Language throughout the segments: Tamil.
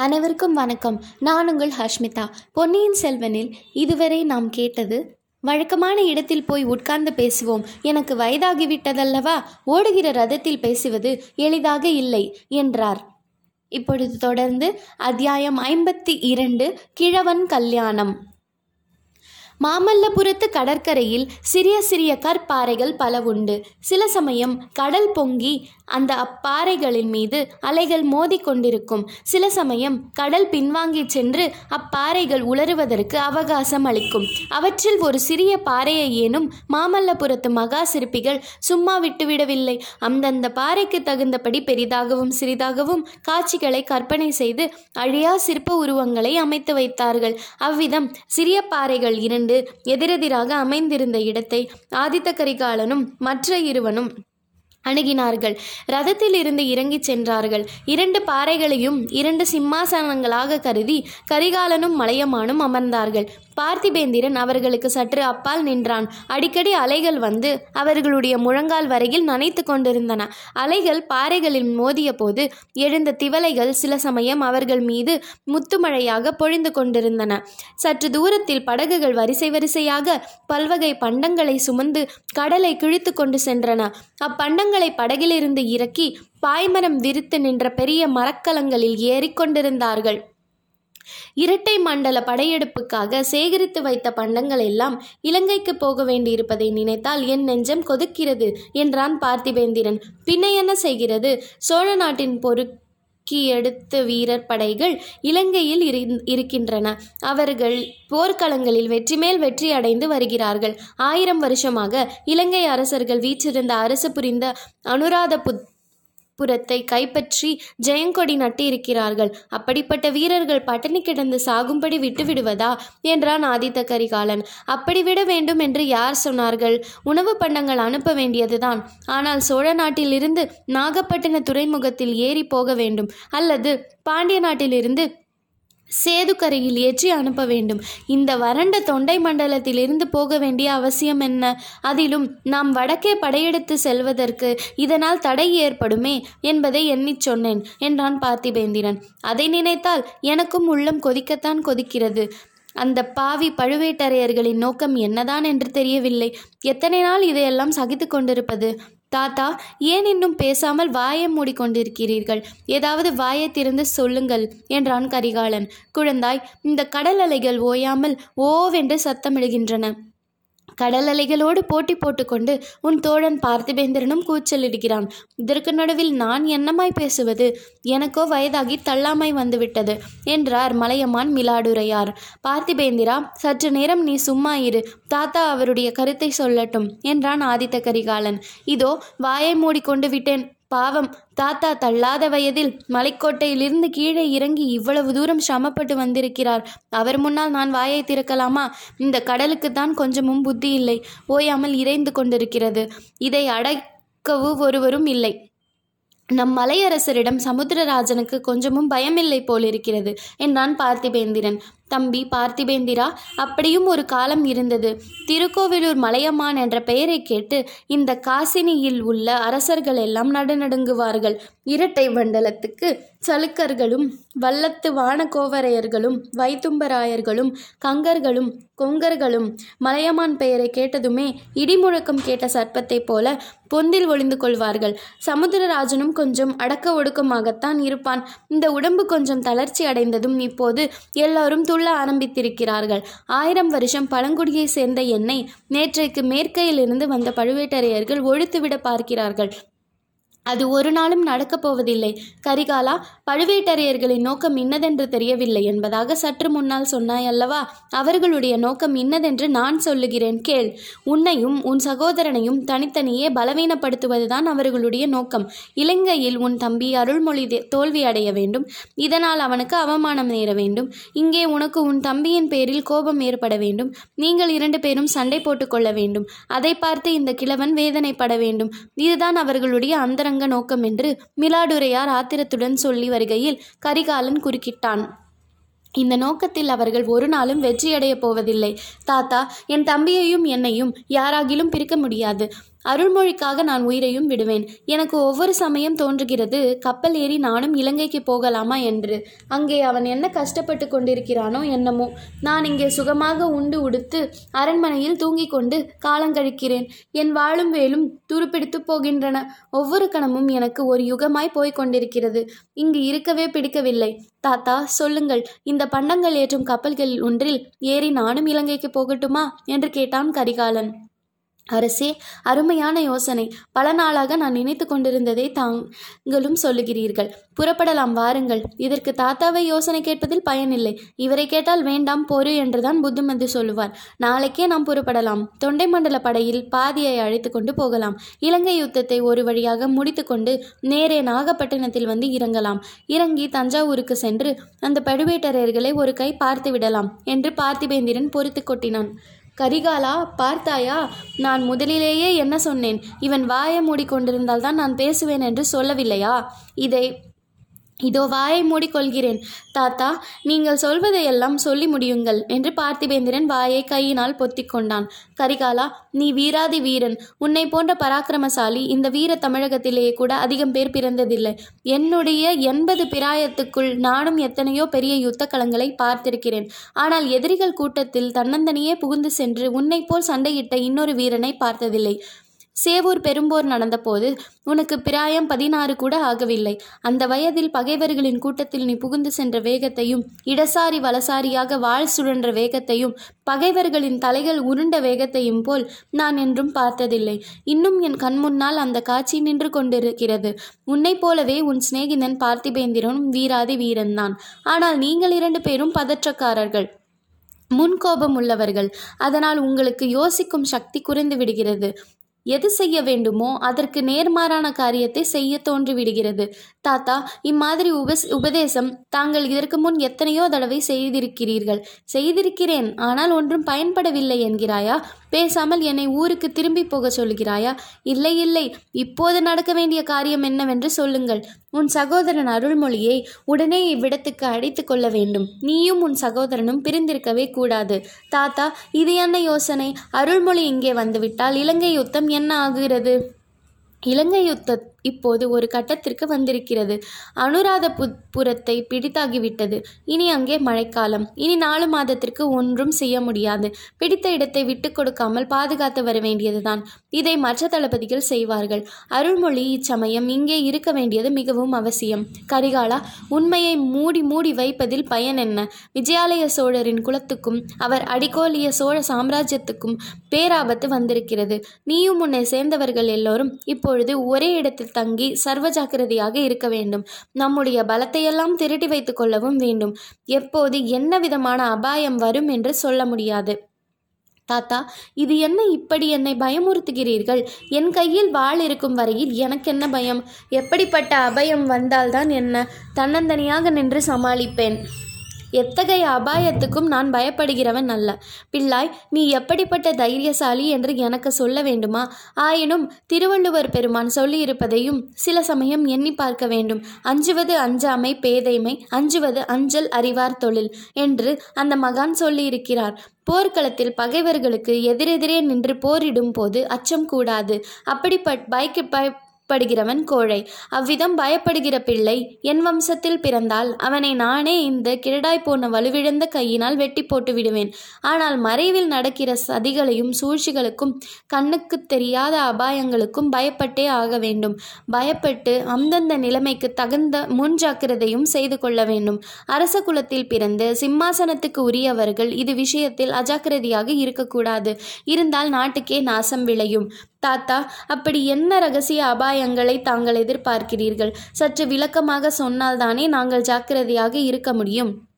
அனைவருக்கும் வணக்கம். நான் உங்கள் ஹஷ்மிதா பொன்னியின் செல்வனில் இதுவரை நாம் கேட்டது வழக்கமான இடத்தில் போய் உட்கார்ந்து பேசுவோம். எனக்கு வயதாகிவிட்டதல்லவா? ஓடுகிற ரதத்தில் பேசுவது எளிதாக இல்லை என்றார். இப்பொழுது தொடர்ந்து அத்தியாயம் ஐம்பத்தி இரண்டு கிழவன் கல்யாணம். மாமல்லபுரத்து கடற்கரையில் சிறிய சிறிய கற்பாறைகள் பல உண்டு. சில சமயம் கடல் பொங்கி அந்த அப்பாறைகளின் மீது அலைகள் மோதிக்கொண்டிருக்கும் சில சமயம் கடல் பின்வாங்கி சென்று அப்பாறைகள் உலருவதற்கு அவகாசம் அளிக்கும். அவற்றில் ஒரு சிறிய பாறையை ஏனும் மாமல்லபுரத்து மகா சிற்பிகள் சும்மா விட்டுவிடவில்லை அந்தந்த பாறைக்கு தகுந்தபடி பெரிதாகவும் சிறிதாகவும் காட்சிகளை கற்பனை செய்து அழியா சிற்ப உருவங்களை அமைத்து வைத்தார்கள். அவ்விதம் சிறிய பாறைகள் இரண்டு எதிரெதிராக அமைந்திருந்த இடத்தை ஆதித்த கரிகாலனும் மற்ற இருவனும் அணுகினார்கள். ரதத்தில் இருந்து இறங்கிச் சென்றார்கள். இரண்டு பாறைகளையும் இரண்டு சிம்மாசனங்களாக கருதி கரிகாலனும் மலையமானும் அமர்ந்தார்கள். பார்த்திபேந்திரன் அவர்களுக்கு சற்று அப்பால் நின்றான். அடிக்கடி அலைகள் வந்து அவர்களுடைய முழங்கால் வரையில் நனைத்து கொண்டிருந்தன. அலைகள் பாறைகளில் மோதிய போது எழுந்த திவலைகள் சில சமயம் அவர்கள் மீது முத்துமழையாக பொழிந்து கொண்டிருந்தன. சற்று தூரத்தில் படகுகள் வரிசை வரிசையாக பல்வகை பண்டங்களை சுமந்து கடலை கிழித்து கொண்டு சென்றன. அப்பண்டங்களை படகிலிருந்து இறக்கி பாய்மரம் விரித்து நின்ற பெரிய மரக்கலங்களில் ஏறிக்கொண்டிருந்தார்கள் இரட்டை மண்டல படையெடுப்புக்காக சேகரித்து வைத்த பண்டங்கள் எல்லாம் இலங்கைக்கு போக வேண்டியிருப்பதை நினைத்தால் என் நெஞ்சம் கொதிக்கிறது என்றான் பார்த்திபேந்திரன். பின்ன என்ன செய்கிறது? சோழ நாட்டின் பொறுக்கி எடுத்த வீரர் படைகள் இலங்கையில் இரு- இருக்கின்றன. அவர்கள் போர்க்களங்களில் வெற்றி மேல் வெற்றி அடைந்து வருகிறார்கள். ஆயிரம் வருஷமாக இலங்கை அரசர்கள் வீற்றிருந்த அரசு புரிந்த அனுராத புத் புறத்தை கைப்பற்றி ஜெயங்கொடி நட்டு இருக்கிறார்கள் அப்படிப்பட்ட வீரர்கள் பட்டினி கிடந்து சாகும்படி விட்டுவிடுவதா? என்றான் ஆதித்த கரிகாலன். அப்படி விட வேண்டும் என்று யார் சொன்னார்கள்? உணவு பண்டங்கள் அனுப்ப வேண்டியதுதான். ஆனால் சோழ நாட்டிலிருந்து நாகப்பட்டின துறைமுகத்தில் ஏறி போக வேண்டும். அல்லது பாண்டிய நாட்டிலிருந்து சேதுக்கரையில் ஏற்றி அனுப்ப வேண்டும். இந்த வறண்ட தொண்டை மண்டலத்திலிருந்து போக வேண்டிய அவசியம் என்ன? அதிலும் நாம் வடக்கே படையெடுத்து செல்வதற்கு இதனால் தடை ஏற்படுமே என்பதை எண்ணிச் சொன்னேன் என்றான் பார்த்திபேந்திரன். அதை நினைத்தால் எனக்கும் உள்ளம் கொதிக்கத்தான் கொதிக்கிறது. அந்த பாவி பழுவேட்டரையர்களின் நோக்கம் என்னதான் என்று தெரியவில்லை. எத்தனை நாள் இதையெல்லாம் சகித்து கொண்டிருப்பது? தாத்தா ஏன் இன்னும் பேசாமல் வாயை மூடிக்கொண்டிருக்கிறீர்கள்? ஏதாவது வாயை திறந்து சொல்லுங்கள் என்றான் கரிகாலன். குழந்தாய் இந்த கடல் அலைகள் ஓயாமல் ஓவென்று சத்தமிடுகின்றன. கடல் அலைகளோடு போட்டி போட்டுக்கொண்டு உன் தோழன் பார்த்திபேந்திரனும் கூச்சலிடுகிறான். இதற்கு நடுவில் நான் என்னமாய் பேசுவது? எனக்கோ வயதாகி தள்ளாமை வந்துவிட்டது என்றார் மலையமான் மிலாடுரையார். பார்த்திபேந்திரா சற்று நேரம் நீ சும்மா இரு தாத்தா அவருடைய கருத்தை சொல்லட்டும் என்றான் ஆதித்த கரிகாலன். இதோ வாயை மூடிக்கொண்டு விட்டேன். பாவம் தாத்தா தள்ளாத வயதில் மலைக்கோட்டையிலிருந்து கீழே இறங்கி இவ்வளவு தூரம் சிரமப்பட்டு வந்திருக்கிறார். அவர் முன்னால் நான் வாயை திறக்கலாமா? இந்த கடலுக்குத்தான் கொஞ்சமும் புத்தி இல்லை. ஓயாமல் இறைந்து கொண்டிருக்கிறது. இதை அடக்கவும் ஒருவரும் இல்லை. நம் மலையரசரிடம் சமுத்திரராஜனுக்கு கொஞ்சமும் பயமில்லை போலிருக்கிறது என்றான் பார்த்திபேந்திரன். தம்பி பார்த்திபேந்திரா அப்படியும் ஒரு காலம் இருந்தது. திருக்கோவிலூர் மலையமான் என்ற பெயரை கேட்டு இந்த காசினியில் உள்ள அரசர்கள் எல்லாம் நடுநடுங்குவார்கள். இரட்டை மண்டலத்துக்கு சலுக்கர்களும் வல்லத்து வானகோவரையர்களும் வைத்தும்பராயர்களும் கங்கர்களும் கொங்கர்களும் மலையமான் பெயரை கேட்டதுமே இடிமுழக்கம் கேட்ட சர்ப்பத்தைப் போல பொந்தில் ஒளிந்து கொள்வார்கள். சமுத்திரராஜனும் கொஞ்சம் அடக்க ஒடுக்கமாகத்தான் இருப்பான். இந்த உடம்பு கொஞ்சம் தளர்ச்சி அடைந்ததும் இப்போது எல்லாரும் துள்ள ஆரம்பித்திருக்கிறார்கள். ஆயிரம் வருஷம் பழங்குடியை சேர்ந்த என்னை நேற்றைக்கு மேற்கையிலிருந்து வந்த பழுவேட்டரையர்கள் ஒழித்துவிட பார்க்கிறார்கள். அது ஒரு நாளும் நடக்கப் போவதில்லை. கரிகாலா பழுவேட்டரையர்களின் நோக்கம் இன்னதென்று தெரியவில்லை என்பதாக சற்று முன்னால் சொன்னாய் அல்லவா? அவர்களுடைய நோக்கம் இன்னதென்று நான் சொல்லுகிறேன். கேள் உன்னையும் உன் சகோதரனையும் தனித்தனியே பலவீனப்படுத்துவதுதான் அவர்களுடைய நோக்கம். இலங்கையில் உன் தம்பி அருள்மொழி தோல்வியடைய தோல்வி அடைய வேண்டும். இதனால் அவனுக்கு அவமானம் நேர வேண்டும். இங்கே உனக்கு உன் தம்பியின் பேரில் கோபம் ஏற்பட வேண்டும். நீங்கள் இரண்டு பேரும் சண்டை போட்டுக்கொள்ள வேண்டும். அதை பார்த்து இந்த கிழவன் வேதனைப்பட வேண்டும். இதுதான் அவர்களுடைய அந்தரங்க நோக்கம் என்று மிலாடுரையார் ஆத்திரத்துடன் சொல்லி வருகையில் கரிகாலன் குறுக்கிட்டான். இந்த நோக்கத்தில் அவர்கள் ஒரு நாளும் வெற்றியடையப் போவதில்லை. தாத்தா என் தம்பியையும் என்னையும் யாராகிலும் பிரிக்க முடியாது. அருள்மொழிக்காக நான் உயிரையும் விடுவேன். எனக்கு ஒவ்வொரு சமயம் தோன்றுகிறது கப்பல் ஏறி நானும் இலங்கைக்கு போகலாமா என்று. அங்கே அவன் என்ன கஷ்டப்பட்டு கொண்டிருக்கிறானோ என்னமோ. நான் இங்கே சுகமாக உண்டு உடுத்து அரண்மனையில் தூங்கிக் கொண்டு காலங்கழிக்கிறேன் என் வாழும் வேலும் துருப்பிடித்து போகின்றன. ஒவ்வொரு கணமும் எனக்கு ஒரு யுகமாய் போய்க் கொண்டிருக்கிறது. இங்கு இருக்கவே பிடிக்கவில்லை. தாத்தா சொல்லுங்கள். இந்த பண்டங்கள் ஏற்றும் கப்பல்களில் ஒன்றில் ஏறி நானும் இலங்கைக்கு போகட்டுமா? என்று கேட்டான் கரிகாலன். அரசே அருமையான யோசனை. பல நாளாக நான் நினைத்து கொண்டிருந்ததை தாங்களும் சொல்லுகிறீர்கள். புறப்படலாம் வாருங்கள். இதற்கு தாத்தாவை யோசனை கேட்பதில் பயனில்லை. இவரை கேட்டால் வேண்டாம் பொறு என்றுதான் புத்திமதி சொல்லுவார். நாளைக்கே நாம் புறப்படலாம். தொண்டை மண்டல படையில் பாதியை அழைத்து கொண்டு போகலாம். இலங்கை யுத்தத்தை ஒரு வழியாக முடித்துக்கொண்டு நேரே நாகப்பட்டினத்தில் வந்து இறங்கலாம். இறங்கி தஞ்சாவூருக்கு சென்று அந்த பழுவேட்டரையர்களை ஒரு கை பார்த்து விடலாம் என்று பார்த்திபேந்திரன் பொறுத்து கொட்டினான். கரிகாலா பார்த்தாயா நான் முதலிலேயே என்ன சொன்னேன்? இவன் வாயை மூடிக்கொண்டிருந்தால் தான் நான் பேசுவேன் என்று சொல்லவில்லையா? இதை இதோ வாயை மூடிக்கொள்கிறேன். தாத்தா நீங்கள் சொல்வதையெல்லாம் சொல்லி முடியுங்கள் என்று பார்த்திபேந்திரன் வாயை கையினால் பொத்திக் கொண்டான் கரிகாலா நீ வீராதி வீரன். உன்னை போன்ற பராக்கிரமசாலி இந்த வீர தமிழகத்திலேயே கூட அதிகம் பேர் பிறந்ததில்லை. என்னுடைய எண்பது பிராயத்துக்குள் நானும் எத்தனையோ பெரிய யுத்த களங்களை பார்த்திருக்கிறேன். ஆனால் எதிரிகள் கூட்டத்தில் தன்னந்தனியே புகுந்து சென்று உன்னை போல் சண்டையிட்ட இன்னொரு வீரனை பார்த்ததில்லை. சேவூர் பெரும்போர் நடந்தபோது உனக்கு பிராயம் பதினாறு கூட ஆகவில்லை. அந்த வயதில் பகைவர்களின் கூட்டத்தில் நீ புகுந்து சென்ற வேகத்தையும் இடசாரி வலசாரியாக வாழ் சுழன்ற வேகத்தையும் பகைவர்களின் தலைகள் உருண்ட வேகத்தையும் போல் நான் என்றும் பார்த்ததில்லை. இன்னும் என் கண்முன்னால் அந்த காட்சி நின்று கொண்டிருக்கிறது. உன்னைப் போலவே உன் சிநேகிதன் பார்த்திபேந்திரனும் வீராதி வீரன்தான். ஆனால் நீங்கள் இரண்டு பேரும் பதற்றக்காரர்கள். முன்கோபம் உள்ளவர்கள். அதனால் உங்களுக்கு யோசிக்கும் சக்தி குறைந்து விடுகிறது. எது செய்ய வேண்டுமோ அதற்கு நேர்மாறான காரியத்தை செய்ய தோன்றிவிடுகிறது. தாத்தா இம்மாதிரி உபஸ் உபதேசம் தாங்கள் இதற்கு முன் எத்தனையோ தடவை செய்திருக்கிறீர்கள். செய்திருக்கிறேன் ஆனால் ஒன்றும் பயன்படவில்லை என்கிறாயா? பேசாமல் என்னை ஊருக்கு திரும்பி போக சொல்கிறாயா? இல்லை இல்லை. இப்போது நடக்க வேண்டிய காரியம் என்னவென்று சொல்லுங்கள். உன் சகோதரன் அருள்மொழியை உடனே இவ்விடத்துக்கு அழைத்து கொள்ள வேண்டும். நீயும் உன் சகோதரனும் பிரிந்திருக்கவே கூடாது. தாத்தா இது என்ன யோசனை? அருள்மொழி இங்கே வந்துவிட்டால் இலங்கை யுத்தம் என்ன ஆகுகிறது? இலங்கை யுத்த இப்போது ஒரு கட்டத்திற்கு வந்திருக்கிறது. அனுராதபுரத்தை பிடித்தாகிவிட்டது. இனி அங்கே மழைக்காலம். இனி நாலு மாதத்திற்கு ஒன்றும் செய்ய முடியாது. பிடித்த இடத்தை விட்டு கொடுக்காமல் பாதுகாத்து வர வேண்டியதுதான். இதை மற்ற தளபதிகள் செய்வார்கள். அருள்மொழி இச்சமயம் இங்கே இருக்க வேண்டியது மிகவும் அவசியம். கரிகாலா உண்மையை மூடி மூடி வைப்பதில் பயன் என்ன? விஜயாலய சோழரின் குலத்துக்கும் அவர் அடிக்கோலிய சோழ சாம்ராஜ்யத்துக்கும் பேராபத்து வந்திருக்கிறது. நீயும் உன்னை சேர்ந்தவர்கள் எல்லோரும் இப்பொழுது ஒரே இடத்தில் தங்கி சர்வ ஜாக்கிரதையாக இருக்க வேண்டும். நம்முடைய பலத்தையெல்லாம் திரட்டி வைத்துக் கொள்ளவும் வேண்டும். எப்போது என்ன விதமான அபாயம் வரும் என்று சொல்ல முடியாது. தாத்தா இது என்ன இப்படி என்னை பயமுறுத்துகிறீர்கள்? என் கையில் வாள் இருக்கும் வரையில் எனக்கு என்ன பயம்? எப்படிப்பட்ட அபயம் வந்தால்தான் என்ன? தன்னந்தனியாக நின்று சமாளிப்பேன். எத்தகைய அபாயத்துக்கும் நான் பயப்படுகிறவன் அல்ல. பிள்ளாய் நீ எப்படிப்பட்ட தைரியசாலி என்று எனக்கு சொல்ல வேண்டுமா? ஆயினும் திருவள்ளுவர் பெருமான் சொல்லியிருப்பதையும் சில சமயம் எண்ணி பார்க்க வேண்டும். அஞ்சுவது அஞ்சாமை பேதைமை அஞ்சுவது அஞ்சல் அறிவார் தொழில் என்று அந்த மகான் சொல்லியிருக்கிறார். போர்க்களத்தில் பகைவர்களுக்கு எதிரெதிரே நின்று போரிடும் போது அச்சம் கூடாது. அப்படிப்பட் பயக்க பய படுகிறவன் கோழை. அவ்விதம் பயப்படுகிற பிள்ளை என் வம்சத்தில் பிறந்தால் அவனை நானே இந்த கிரடாய் போன வலுவிழந்த கையினால் வெட்டி போட்டு விடுவேன். ஆனால் மறைவில் நடக்கிற சதிகளையும் சூழ்ச்சிகளுக்கும் கண்ணுக்கு தெரியாத அபாயங்களுக்கும் பயப்பட்டே ஆக வேண்டும். பயப்பட்டு அந்தந்த நிலைமைக்கு தகுந்த முன் ஜாக்கிரதையும் செய்து கொள்ள வேண்டும். அரச குலத்தில் பிறந்து சிம்மாசனத்துக்கு உரியவர்கள் இது விஷயத்தில் அஜாக்கிரதையாக இருக்கக்கூடாது. இருந்தால் நாட்டுக்கே நாசம் விளையும். தாத்தா அப்படி என்ன ரகசிய அபாயங்களை தாங்கள் எதிர்பார்க்கிறீர்கள்? சற்று விளக்கமாக சொன்னால்தானே நாங்கள் ஜாக்கிரதையாக இருக்க முடியும்.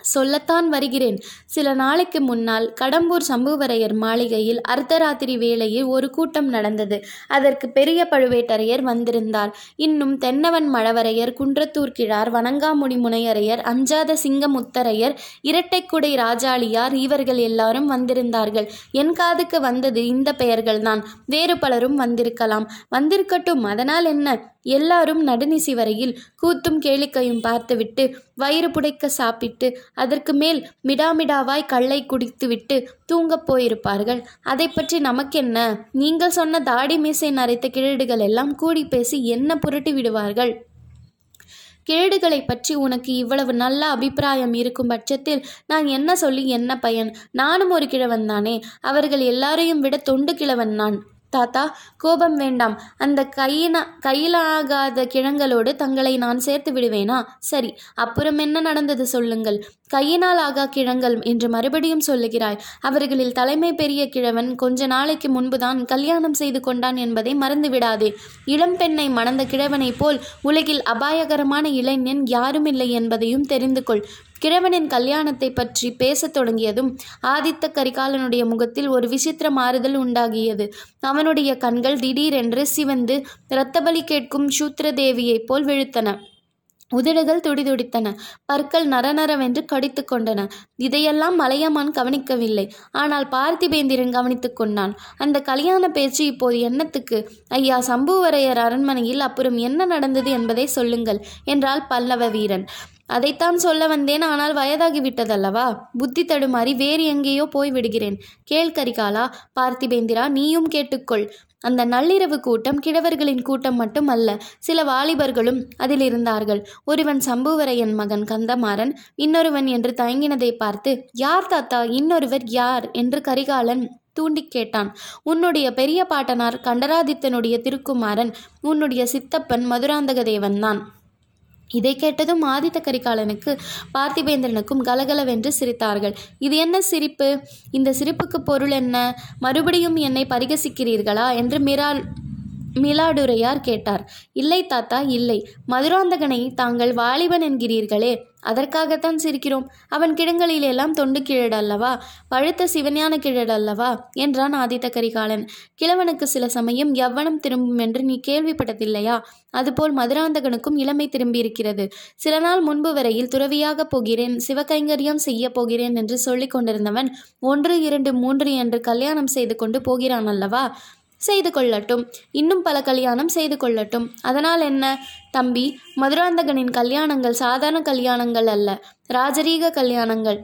சொல்லத்தான் வருகிறேன். சில நாளைக்கு முன்னால் கடம்பூர் சம்புவரையர் மாளிகையில் அர்த்தராத்திரி வேளையில் ஒரு கூட்டம் நடந்தது. அதற்கு பெரிய பழுவேட்டரையர் வந்திருந்தார். இன்னும் தென்னவன் மழவரையர் குன்றத்தூர் கிழார் வணங்காமுடி முனையரையர் அஞ்சாத சிங்கமுத்தரையர் இரட்டைக்குடை ராஜாளியார் இவர்கள் எல்லாரும் வந்திருந்தார்கள். என் காதுக்கு வந்தது இந்த பெயர்கள்தான். வேறு பலரும் வந்திருக்கலாம். வந்திருக்கட்டும். அதனால் என்ன? எல்லாரும் நடுநிசி வரையில் கூத்தும் கேளிக்கையும் பார்த்துவிட்டு வயிறு புடைக்க சாப்பிட்டு அதற்கு மேல் மிடாமிடாவாய் கள்ளை குடித்துவிட்டு தூங்கப் போயிருப்பார்கள். அதை பற்றி நமக்கென்ன? நீங்கள் சொன்ன தாடி மீசை நரைத்த கிழடுகள் எல்லாம் கூடி பேசி என்ன புரட்டி விடுவார்கள்? கேடுகளை பற்றி உனக்கு இவ்வளவு நல்ல அபிப்பிராயம் இருக்கும் பட்சத்தில் நான் என்ன சொல்லி என்ன பயன்? நானும் ஒரு கிழவன் தானே. அவர்கள் எல்லாரையும் விட தொண்டு கிழவன் நான். தாத்தா கோபம் வேண்டாம். அந்த கையின கையிலாகாத கிழங்களோடு தங்களை நான் சேர்த்து விடுவேனா? சரி அப்புறம் என்ன நடந்தது சொல்லுங்கள். கையினால் ஆகா கிழங்கள் என்று மறுபடியும் சொல்லுகிறாய். அவர்களில் தலைமை பெரிய கிழவன் கொஞ்ச நாளைக்கு முன்புதான் கல்யாணம் செய்து கொண்டான் என்பதை மறந்து விடாதே. இளம் பெண்ணை மணந்த கிழவனைப் போல் உலகில் அபாயகரமான இளைஞன் யாரும் இல்லை என்பதையும் தெரிந்து கொள். கிழவனின் கல்யாணத்தை பற்றி பேசத் தொடங்கியதும் ஆதித்த கரிகாலனுடைய முகத்தில் ஒரு விசித்திர மாறுதல் உண்டாகியது. அவனுடைய கண்கள் திடீரென்று சிவந்து இரத்தபலி கேட்கும் சூத்திரதேவியைப் போல் விழுத்தன உதடுகள் துடிதுடித்தன. பற்கள் நரநரவென்று கடித்து கொண்டன. இதையெல்லாம் மலையமான் கவனிக்கவில்லை. ஆனால் பார்த்திபேந்திரன் கவனித்துக் கொண்டான். அந்த கல்யாண பேச்சு இப்போது என்னத்துக்கு? ஐயா சம்புவரையர் அரண்மனையில் அப்புறம் என்ன நடந்தது என்பதை சொல்லுங்கள் என்றால் பல்லவ வீரன். அதைத்தான் சொல்ல வந்தேன் ஆனால் வயதாகிவிட்டதல்லவா? புத்தி தடுமாறி வேறு எங்கேயோ போய் விடுகிறேன் கேள் கரிகாலா பார்த்திபேந்திரா நீயும் கேட்டுக்கொள். அந்த நள்ளிரவு கூட்டம் கிழவர்களின் கூட்டம் மட்டும் அல்ல சில வாலிபர்களும் அதில் இருந்தார்கள் ஒருவன் சம்புவரையன் மகன் கந்தமாறன் இன்னொருவன் என்று தயங்கினதை பார்த்து யார் தாத்தா? இன்னொருவர் யார்? என்று கரிகாலன் தூண்டிக் கேட்டான். உன்னுடைய பெரிய பாட்டனார் கண்டராதித்தனுடைய திருக்குமாரன் உன்னுடைய சித்தப்பன் மதுராந்தக தேவன்தான் இதை கேட்டதும் ஆதித்த கரிகாலனுக்கு பார்த்திபேந்திரனுக்கும் கலகலவென்று சிரித்தார்கள். இது என்ன சிரிப்பு? இந்த சிரிப்புக்கு பொருள் என்ன? மறுபடியும் என்னை பரிகசிக்கிறீர்களா? என்று மிரால் மிலாடுரையார் கேட்டார். இல்லை தாத்தா இல்லை. மதுராந்தகனை தாங்கள் வாலிபன் என்கிறீர்களே அதற்காகத்தான் சிரிக்கிறோம். அவன் கிடங்களிலெல்லாம் தொண்டு கிழடு அல்லவா பழுத்த சிவஞான கிழடு அல்லவா என்றான் ஆதித்த கரிகாலன். கிழவனுக்கு சில சமயம் எவ்வனம் திரும்பும் என்று நீ கேள்விப்பட்டதில்லையா? அதுபோல் மதுராந்தகனுக்கும் இளமை திரும்பியிருக்கிறது. சில நாள் முன்பு வரையில் துறவியாக போகிறேன் சிவகைங்கரியம் செய்ய போகிறேன் என்று சொல்லிக் கொண்டிருந்தவன் ஒன்று இரண்டு மூன்று என்று கல்யாணம் செய்து கொண்டு போகிறான் அல்லவா செய்து கொள்ளட்டும். இன்னும் பல கல்யாணம் செய்து கொள்ளட்டும். அதனால் என்ன? தம்பி மதுராந்தகனின் கல்யாணங்கள் சாதாரண கல்யாணங்கள் அல்ல. ராஜரீக கல்யாணங்கள்.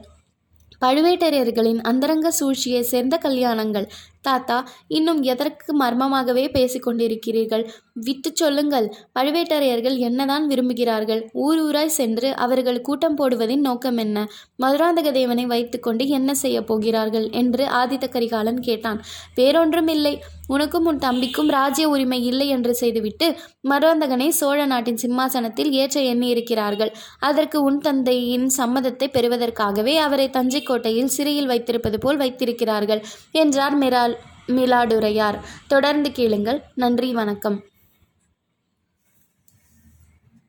பழுவேட்டரையர்களின் அந்தரங்க சூழ்ச்சியை சேர்ந்த கல்யாணங்கள். தாத்தா இன்னும் எதற்கு மர்மமாகவே பேசிக்கொண்டிருக்கிறீர்கள்? விட்டு சொல்லுங்கள். பழுவேட்டரையர்கள் என்னதான் விரும்புகிறார்கள்? ஊர் ஊராய் சென்று அவர்கள் கூட்டம் போடுவதின் நோக்கம் என்ன? மதுராந்தக தேவனை வைத்துக்கொண்டு என்ன செய்ய போகிறார்கள்? என்று ஆதித்த கரிகாலன் கேட்டான். வேறொன்றும் இல்லை உனக்கும் உன் தம்பிக்கும் ராஜ்ய உரிமை இல்லை என்று செய்துவிட்டு மதுராந்தகனை சோழ நாட்டின் சிம்மாசனத்தில் ஏற்ற எண்ணி இருக்கிறார்கள் அதற்கு உன் தந்தையின் சம்மதத்தை பெறுவதற்காகவே அவரை தஞ்சை கோட்டையில் சிறையில் வைத்திருப்பது போல் வைத்திருக்கிறார்கள் என்றார் மிரால். மிலாடுரையார். தொடர்ந்து கேளுங்கள். நன்றி வணக்கம்.